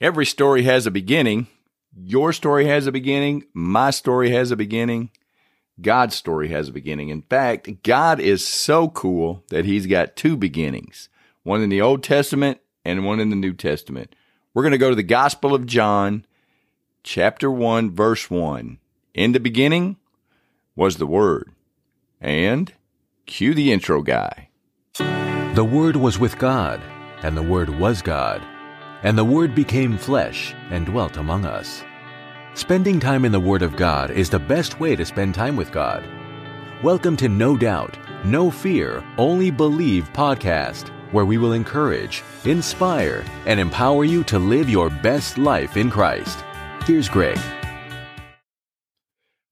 Every story has a beginning. Your story has a beginning. My story has a beginning. God's story has a beginning. In fact, God is so cool that he's got two beginnings one in the Old Testament and one in the New Testament. We're going to go to the Gospel of John, chapter 1, verse 1. In the beginning was the Word. And cue the intro guy. The Word was with God, and the Word was God. And the Word became flesh and dwelt among us. Spending time in the Word of God is the best way to spend time with God. Welcome to No Doubt, No Fear, Only Believe podcast, where we will encourage, inspire, and empower you to live your best life in Christ. Here's Greg.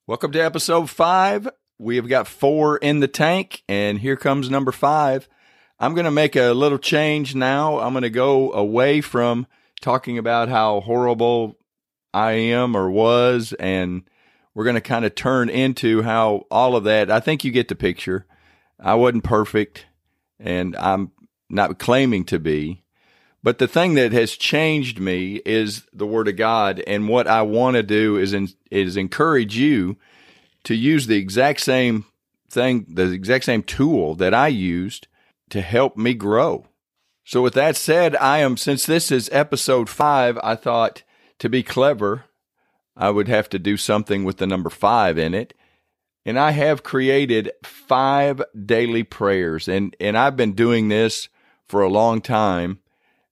Welcome to episode five. We have got four in the tank, and here comes number five. I'm going to make a little change now. I'm going to go away from talking about how horrible I am or was, and we're going to kind of turn into how all of that. I think you get the picture. I wasn't perfect, and I'm not claiming to be. But the thing that has changed me is the Word of God, and what I want to do is in, is encourage you to use the exact same thing, the exact same tool that I used to help me grow. So, with that said, I am, since this is episode five, I thought to be clever, I would have to do something with the number five in it. And I have created five daily prayers, and, and I've been doing this for a long time.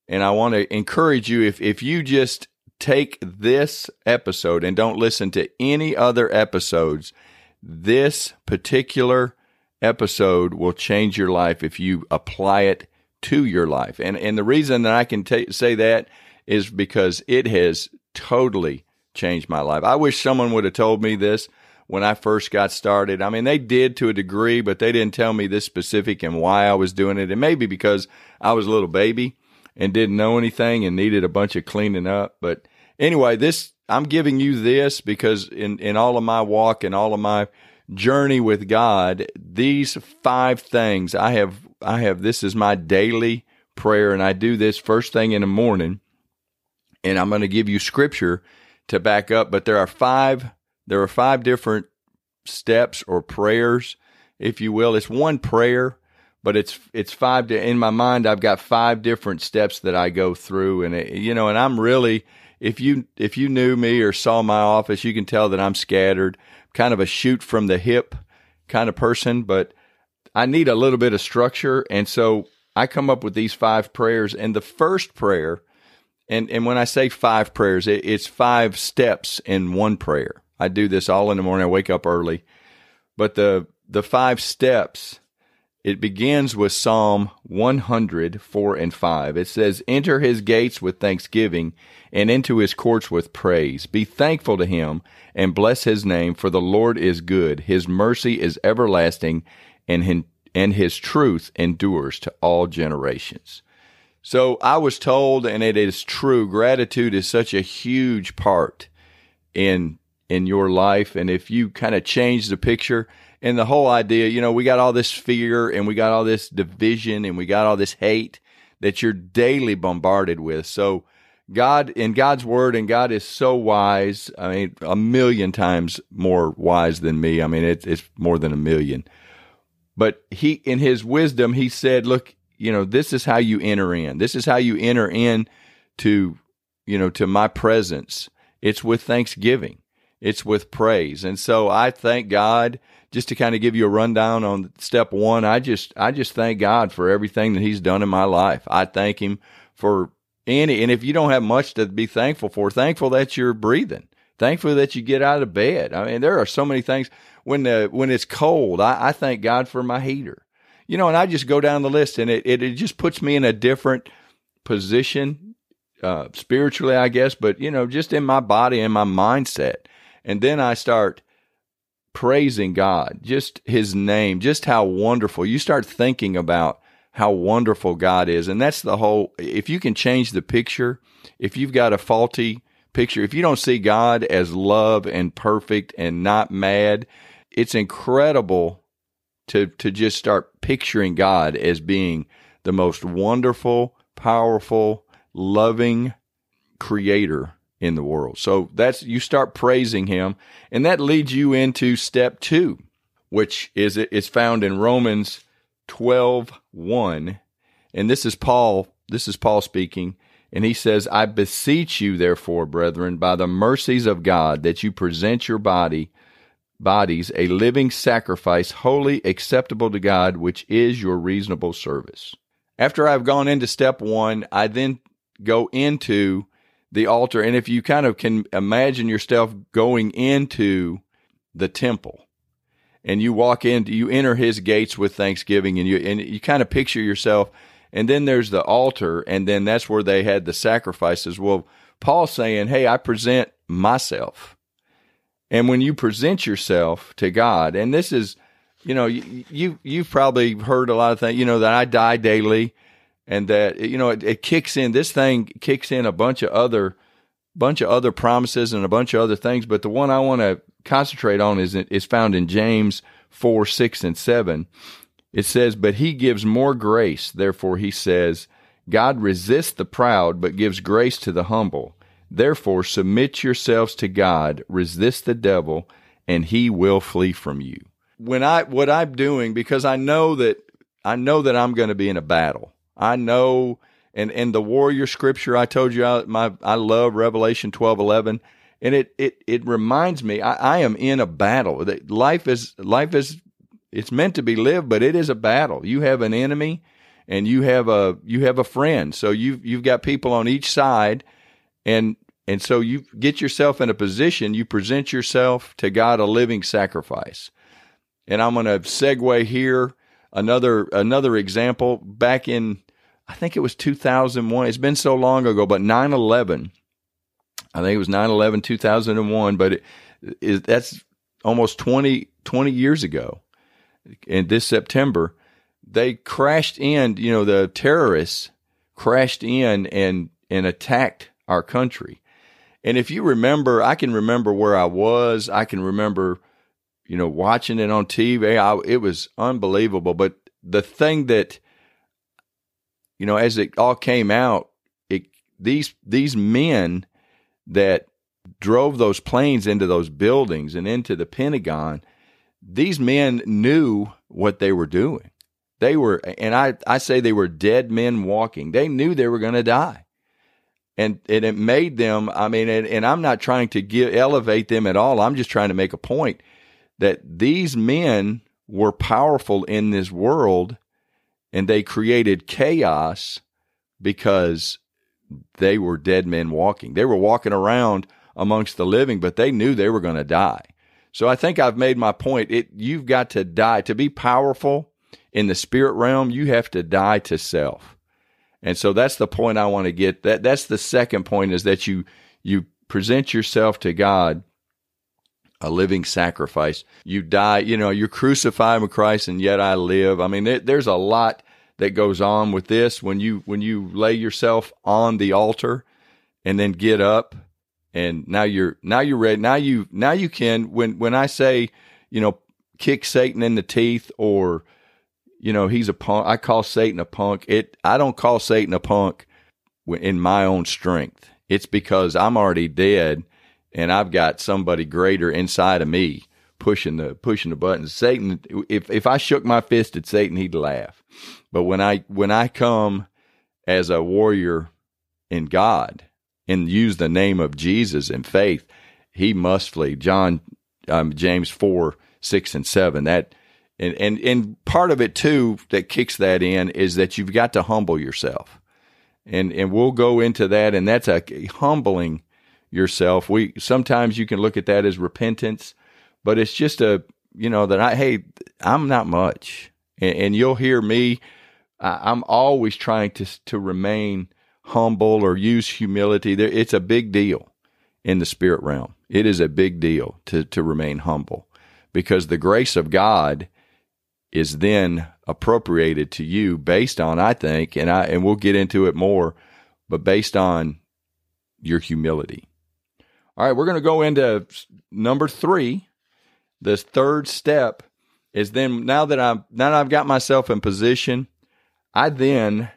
And I want to encourage you if, if you just take this episode and don't listen to any other episodes, this particular episode will change your life if you apply it to your life. And and the reason that I can t- say that is because it has totally changed my life. I wish someone would have told me this when I first got started. I mean, they did to a degree, but they didn't tell me this specific and why I was doing it. And maybe because I was a little baby and didn't know anything and needed a bunch of cleaning up. But anyway, this I'm giving you this because in in all of my walk and all of my journey with God, these five things I have, I have, this is my daily prayer, and I do this first thing in the morning. And I'm going to give you scripture to back up, but there are five, there are five different steps or prayers, if you will. It's one prayer, but it's, it's five, to, in my mind, I've got five different steps that I go through. And, it, you know, and I'm really, if you, if you knew me or saw my office, you can tell that I'm scattered kind of a shoot from the hip kind of person, but I need a little bit of structure. And so I come up with these five prayers. And the first prayer, and, and when I say five prayers, it, it's five steps in one prayer. I do this all in the morning. I wake up early. But the, the five steps, it begins with Psalm 100, 4 and 5. It says, Enter his gates with thanksgiving and into his courts with praise. Be thankful to him and bless his name, for the Lord is good. His mercy is everlasting, and and his truth endures to all generations. So I was told, and it is true, gratitude is such a huge part in in your life. And if you kind of change the picture and the whole idea, you know, we got all this fear and we got all this division and we got all this hate that you're daily bombarded with. So God in God's word, and God is so wise. I mean, a million times more wise than me. I mean, it, it's more than a million. But he, in his wisdom, he said, look, you know, this is how you enter in. This is how you enter in to, you know, to my presence. It's with thanksgiving. It's with praise. And so I thank God just to kind of give you a rundown on step one. I just, I just thank God for everything that he's done in my life. I thank him for any, and if you don't have much to be thankful for, thankful that you're breathing, thankful that you get out of bed. I mean, there are so many things when the, when it's cold. I, I thank God for my heater, you know, and I just go down the list and it, it, it just puts me in a different position, uh, spiritually, I guess, but you know, just in my body and my mindset. And then I start praising God, just his name, just how wonderful. You start thinking about how wonderful God is. And that's the whole, if you can change the picture, if you've got a faulty picture, if you don't see God as love and perfect and not mad, it's incredible to, to just start picturing God as being the most wonderful, powerful, loving creator in the world. So that's you start praising him and that leads you into step 2, which is is found in Romans 12 1. And this is Paul, this is Paul speaking, and he says, I beseech you, therefore, brethren, by the mercies of God, that you present your body bodies a living sacrifice, holy, acceptable to God, which is your reasonable service. After I've gone into step one, I then go into the altar. And if you kind of can imagine yourself going into the temple, and you walk in, you enter his gates with thanksgiving, and you and you kind of picture yourself. And then there's the altar, and then that's where they had the sacrifices. Well, Paul's saying, "Hey, I present myself." And when you present yourself to God, and this is, you know, you, you you've probably heard a lot of things, you know, that I die daily, and that you know it, it kicks in. This thing kicks in a bunch of other bunch of other promises and a bunch of other things, but the one I want to concentrate on is is found in James four six and seven. It says, "But he gives more grace. Therefore, he says, God resists the proud, but gives grace to the humble. Therefore, submit yourselves to God, resist the devil, and he will flee from you." When I what I'm doing because I know that I know that I'm going to be in a battle. I know and and the warrior scripture I told you I my I love Revelation twelve eleven, and it it it reminds me I, I am in a battle. Life is life is it's meant to be lived, but it is a battle. You have an enemy, and you have a you have a friend. So you you've got people on each side, and and so you get yourself in a position. You present yourself to God a living sacrifice. And I'm going to segue here another another example back in I think it was 2001. It's been so long ago, but 9 11, I think it was 9 11, 2001, but it, it, that's almost 20, 20 years ago. And this September, they crashed in, you know, the terrorists crashed in and, and attacked our country. And if you remember, I can remember where I was. I can remember, you know, watching it on TV. I, it was unbelievable. But the thing that you know, as it all came out, it these these men that drove those planes into those buildings and into the Pentagon, these men knew what they were doing. They were, and I, I say they were dead men walking. They knew they were going to die. And, and it made them, I mean, and, and I'm not trying to give, elevate them at all. I'm just trying to make a point that these men were powerful in this world and they created chaos because they were dead men walking. They were walking around amongst the living, but they knew they were going to die. So I think I've made my point. It you've got to die to be powerful in the spirit realm. You have to die to self, and so that's the point I want to get. That that's the second point is that you you present yourself to God a living sacrifice. You die, you know, you're crucified with Christ and yet I live. I mean, it, there's a lot that goes on with this when you when you lay yourself on the altar and then get up and now you're now you're ready. Now you now you can when when I say, you know, kick Satan in the teeth or you know, he's a punk. I call Satan a punk. It I don't call Satan a punk in my own strength. It's because I'm already dead and I've got somebody greater inside of me pushing the pushing the buttons. Satan, if if I shook my fist at Satan, he'd laugh. But when I when I come as a warrior in God and use the name of Jesus in faith, he must flee. John, um, James four six and seven. That and and and part of it too that kicks that in is that you've got to humble yourself. And and we'll go into that, and that's a humbling yourself. We sometimes you can look at that as repentance, but it's just a you know that I hey I'm not much, and, and you'll hear me. I'm always trying to to remain humble or use humility. There, it's a big deal in the spirit realm. It is a big deal to to remain humble because the grace of God is then appropriated to you based on I think and I and we'll get into it more but based on your humility all right, we're going to go into number three. This third step is then now that I'm now that I've got myself in position, I then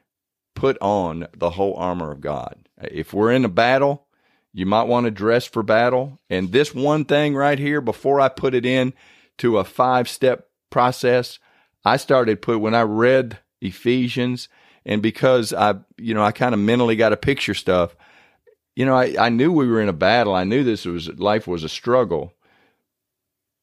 put on the whole armor of God. If we're in a battle, you might want to dress for battle. And this one thing right here, before I put it in to a five step process, I started put when I read Ephesians and because I, you know, I kind of mentally got to picture stuff, you know, I, I knew we were in a battle. I knew this was life was a struggle.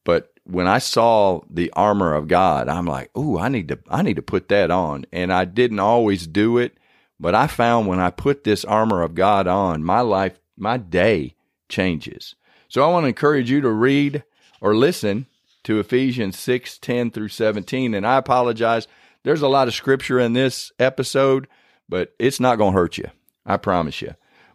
But when I saw the armor of God, I'm like, "Ooh, I need to I need to put that on." And I didn't always do it, but I found when I put this armor of God on, my life, my day changes. So I want to encourage you to read or listen to Ephesians 6, 10 through 17. And I apologize. There's a lot of scripture in this episode, but it's not going to hurt you. I promise you.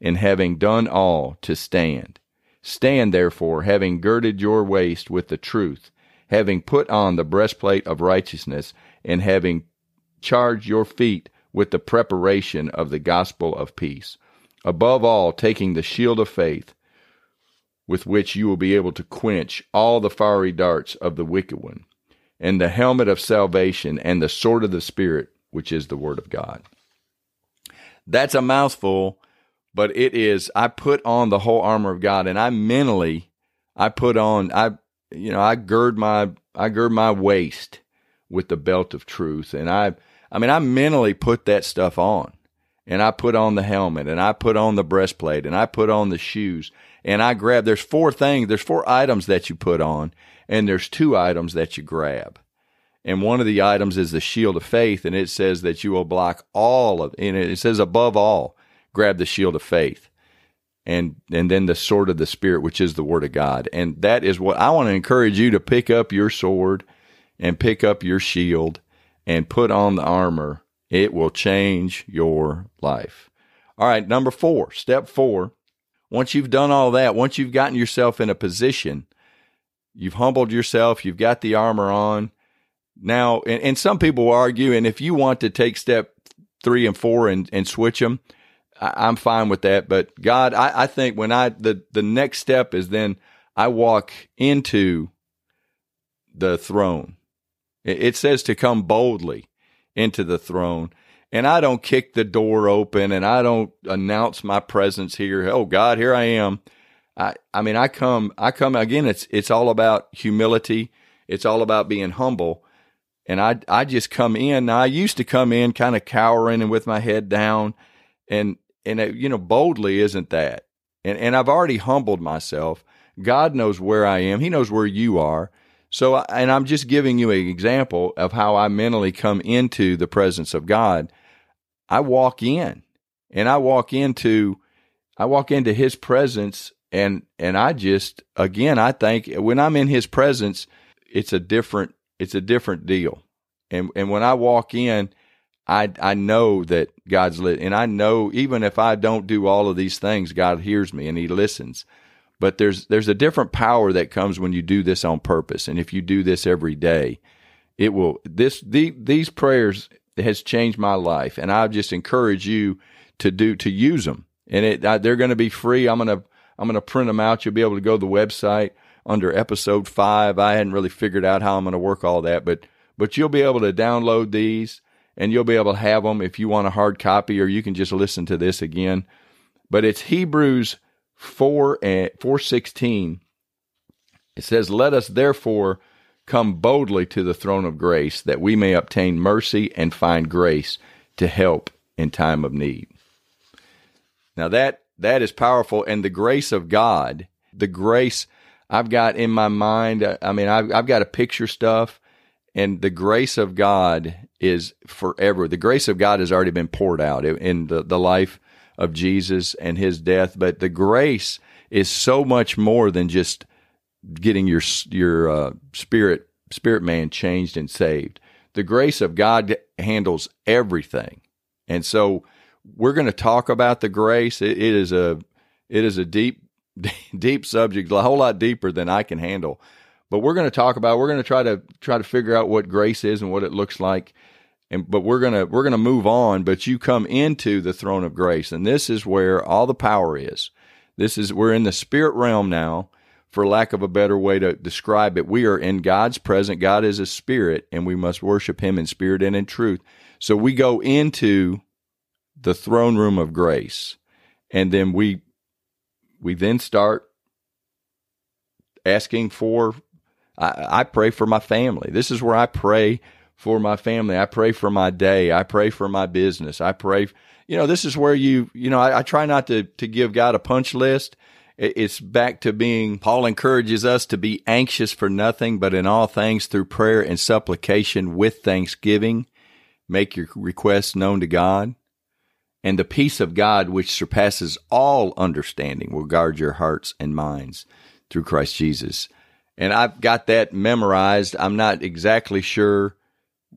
and having done all, to stand. Stand therefore, having girded your waist with the truth, having put on the breastplate of righteousness, and having charged your feet with the preparation of the gospel of peace. Above all, taking the shield of faith, with which you will be able to quench all the fiery darts of the wicked one, and the helmet of salvation, and the sword of the Spirit, which is the word of God. That's a mouthful, but it is, I put on the whole armor of God, and I mentally, I put on, I, you know, I gird my, I gird my waist with the belt of truth, and I, I mean, I mentally put that stuff on and I put on the helmet and I put on the breastplate and I put on the shoes and I grab, there's four things, there's four items that you put on and there's two items that you grab. And one of the items is the shield of faith and it says that you will block all of, and it says above all, grab the shield of faith and and then the sword of the spirit which is the word of god and that is what i want to encourage you to pick up your sword and pick up your shield and put on the armor, it will change your life. All right, number four, step four. Once you've done all that, once you've gotten yourself in a position, you've humbled yourself, you've got the armor on. Now, and, and some people argue, and if you want to take step three and four and, and switch them, I, am fine with that. But God, I, I think when I, the, the next step is then I walk into the throne it says to come boldly into the throne. And I don't kick the door open and I don't announce my presence here. Oh God, here I am. I, I mean, I come, I come again. It's, it's all about humility. It's all about being humble. And I, I just come in. Now, I used to come in kind of cowering and with my head down and, and, it, you know, boldly isn't that. And, and I've already humbled myself. God knows where I am. He knows where you are. So, and I'm just giving you an example of how I mentally come into the presence of God. I walk in and I walk into, I walk into his presence and, and I just, again, I think when I'm in his presence, it's a different, it's a different deal. And, and when I walk in, I, I know that God's lit and I know even if I don't do all of these things, God hears me and he listens. But there's there's a different power that comes when you do this on purpose. And if you do this every day it will this the, these prayers has changed my life. And i just encourage you to do to use them. And it they're going to be free. I'm to i'm to print them out. You'll be able to go to the website under episode 5 i hadn't really figured out how i'm going to work all that but but you'll be able to download these and you'll be able to have them if you want a hard copy or you can just listen to this again. But it's hebrews 4 and 416 it says let us therefore come boldly to the throne of grace that we may obtain mercy and find grace to help in time of need. Now that that is powerful and the grace of god the grace i've got in my mind i mean i've, I've got to picture stuff and the grace of god is forever the grace of god has already been poured out in the, the life of Jesus and his death, but the grace is so much more than just getting your your uh, spirit spirit man changed and saved. The grace of God handles everything. And so we're going to talk about the grace. It, it is a it is a deep deep subject, a whole lot deeper than I can handle. But we're going to talk about. We're going to try to try to figure out what grace is and what it looks like. And but we're gonna we're gonna move on. But you come into the throne of grace, and this is where all the power is. This is we're in the spirit realm now. For lack of a better way to describe it, we are in God's presence. God is a spirit, and we must worship Him in spirit and in truth. So we go into the throne room of grace, and then we we then start asking for. I, I pray for my family. This is where I pray for my family. I pray for my day. I pray for my business. I pray. You know, this is where you. You know, I, I try not to to give God a punch list. It's back to being, Paul encourages us to be anxious for nothing, but in all things through prayer and supplication with thanksgiving, make your requests known to God and the peace of God, which surpasses all understanding, will guard your hearts and minds through Christ Jesus. And I've got that memorized. I'm not exactly sure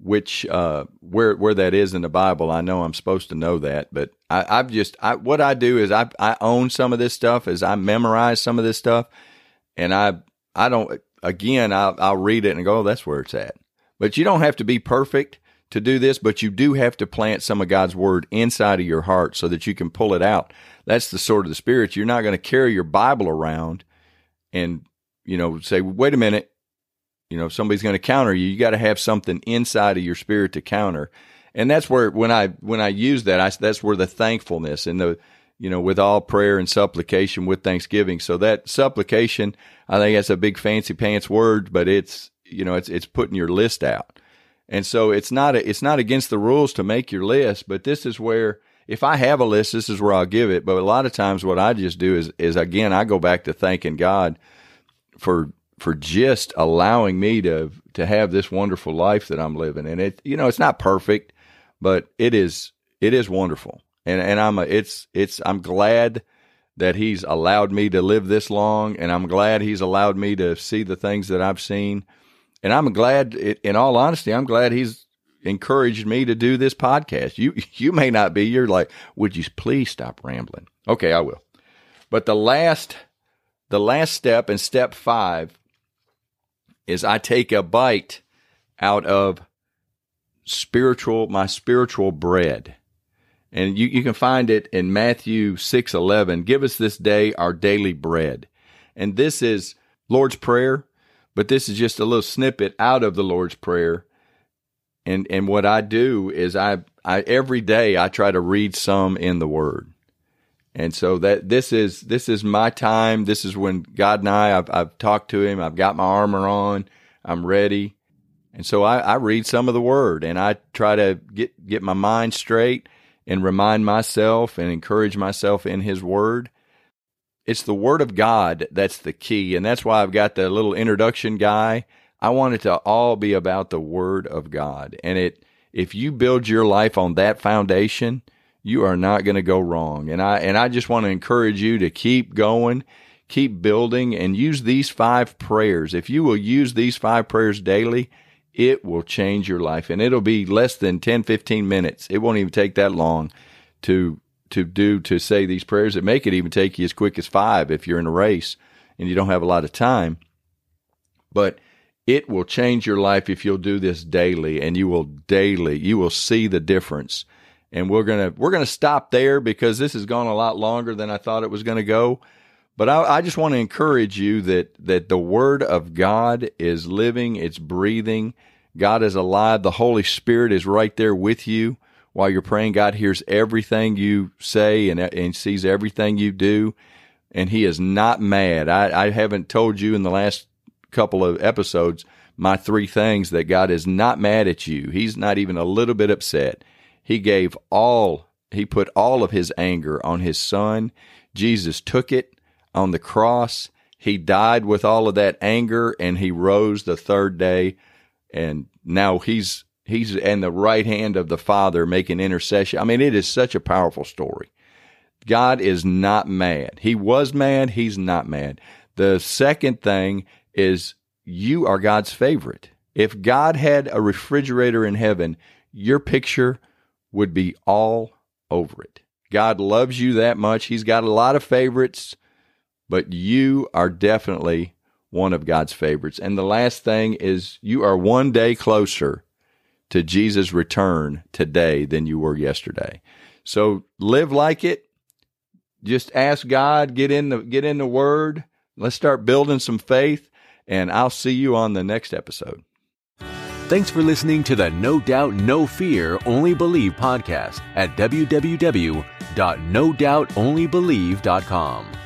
which uh, where where that is in the Bible. I know I'm supposed to know that, but I, have just I, what I do is I I own some of this stuff, as I memorize some of this stuff, and I I don't again I'll, I'll read it and go, oh, that's where it's at. But you don't have to be perfect to do this, but you do have to plant some of God's word inside of your heart so that you can pull it out. That's the sword of the spirit. You're not going to carry your Bible around and, you know, say, wait a minute, you know, if somebody's going to counter you, you got to have something inside of your spirit to counter. And that's where, when I, when I use that, I, that's where the thankfulness and the, you know, with all prayer and supplication with thanksgiving. So that supplication, I think that's a big fancy pants word, but it's, you know, it's, it's putting your list out. And so it's not a, it's not against the rules to make your list, but this is where if I have a list, this is where I'll give it. But a lot of times, what I just do is is again I go back to thanking God for for just allowing me to to have this wonderful life that I'm living. And it you know it's not perfect, but it is it is wonderful. And and I'm a, it's it's I'm glad that he's allowed me to live this long, and I'm glad he's allowed me to see the things that I've seen and I'm glad, in all honesty, I'm glad he's encouraged me to do this podcast. You, you may not be. You're like, would you please stop rambling? Okay, I will. But the last, the last step in step five is I take a bite out of spiritual, my spiritual bread. And you, you can find it in Matthew 6 11. Give us this day our daily bread. And this is Lord's Prayer but this is just a little snippet out of the Lord's Prayer. And and what I do is I I every day I try to read some in the Word. And so that this is this is my time. This is when God and I I've, I've talked to Him. I've got my armor on. I'm ready. And so I, I read some of the Word and I try to get get my mind straight and remind myself and encourage myself in His Word it's the Word of God that's the key. And that's why I've got the little introduction guy. I want it to all be about the Word of God. And it, if you build your life on that foundation, you are not going to go wrong. And I, and I just want to encourage you to keep going, keep building and use these five prayers. If you will use these five prayers daily, it will change your life and it'll be less than 10, 15 minutes. It won't even take that long to to do to say these prayers. It may could even take you as quick as five if you're in a race and you don't have a lot of time. But it will change your life if you'll do this daily and you will daily, you will see the difference. And we're to, we're to stop there because this has gone a lot longer than I thought it was to go. But I, I just want to encourage you that, that the word of God is living, it's breathing. God is alive. The Holy Spirit is right there with you while you're praying. God hears everything you say and, and sees everything you do. And he is not mad. I, I haven't told you in the last couple of episodes my three things that God is not mad at you. He's not even a little bit upset. He gave all, he put all of his anger on his son. Jesus took it on the cross. He died with all of that anger and he rose the third day. And now he's He's in the right hand of the Father making intercession. I mean, it is such a powerful story. God is not mad. He was mad. He's not mad. The second thing is you are God's favorite. If God had a refrigerator in heaven, your picture would be all over it. God loves you that much. He's got a lot of favorites, but you are definitely one of God's favorites. And the last thing is you are one day closer to Jesus' return today than you were yesterday. So live like it. Just ask God, get in the get in the word. Let's start building some faith and I'll see you on the next episode. Thanks for listening to the No Doubt, No Fear, Only Believe podcast at www.nodoubtonlybelieve.com.